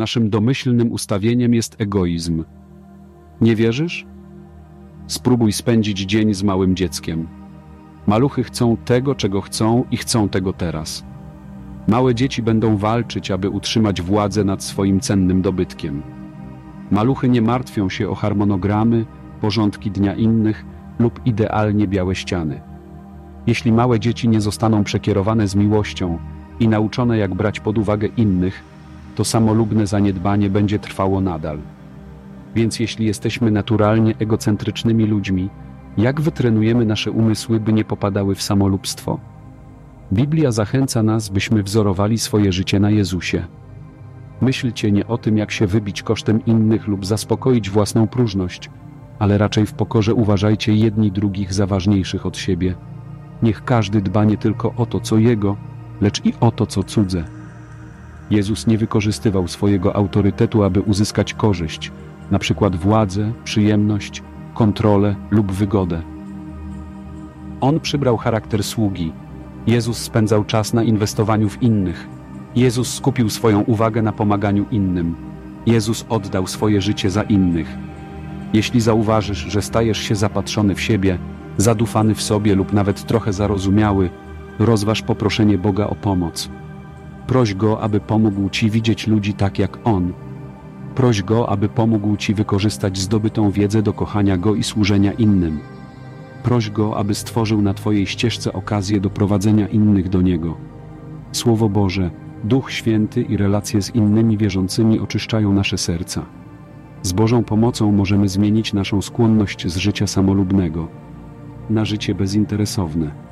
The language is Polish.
Naszym domyślnym ustawieniem jest egoizm. Nie wierzysz? Spróbuj spędzić dzień z małym dzieckiem. Maluchy chcą tego, czego chcą i chcą tego teraz. Małe dzieci będą walczyć, aby utrzymać władzę nad swoim cennym dobytkiem. Maluchy nie martwią się o harmonogramy, porządki dnia innych lub idealnie białe ściany. Jeśli małe dzieci nie zostaną przekierowane z miłością i nauczone, jak brać pod uwagę innych, to samolubne zaniedbanie będzie trwało nadal. Więc jeśli jesteśmy naturalnie egocentrycznymi ludźmi, jak wytrenujemy nasze umysły, by nie popadały w samolubstwo? Biblia zachęca nas, byśmy wzorowali swoje życie na Jezusie. Myślcie nie o tym, jak się wybić kosztem innych lub zaspokoić własną próżność, ale raczej w pokorze uważajcie jedni drugich za ważniejszych od siebie. Niech każdy dba nie tylko o to, co jego, lecz i o to, co cudze. Jezus nie wykorzystywał swojego autorytetu, aby uzyskać korzyść, na przykład władzę, przyjemność, kontrolę lub wygodę. On przybrał charakter sługi. Jezus spędzał czas na inwestowaniu w innych. Jezus skupił swoją uwagę na pomaganiu innym. Jezus oddał swoje życie za innych. Jeśli zauważysz, że stajesz się zapatrzony w siebie, zadufany w sobie lub nawet trochę zarozumiały, rozważ poproszenie Boga o pomoc. Proś Go, aby pomógł Ci widzieć ludzi tak jak On. Proś Go, aby pomógł Ci wykorzystać zdobytą wiedzę do kochania Go i służenia innym. Proś Go, aby stworzył na Twojej ścieżce okazję do prowadzenia innych do Niego. Słowo Boże, Duch Święty i relacje z innymi wierzącymi oczyszczają nasze serca. Z Bożą pomocą możemy zmienić naszą skłonność z życia samolubnego na życie bezinteresowne.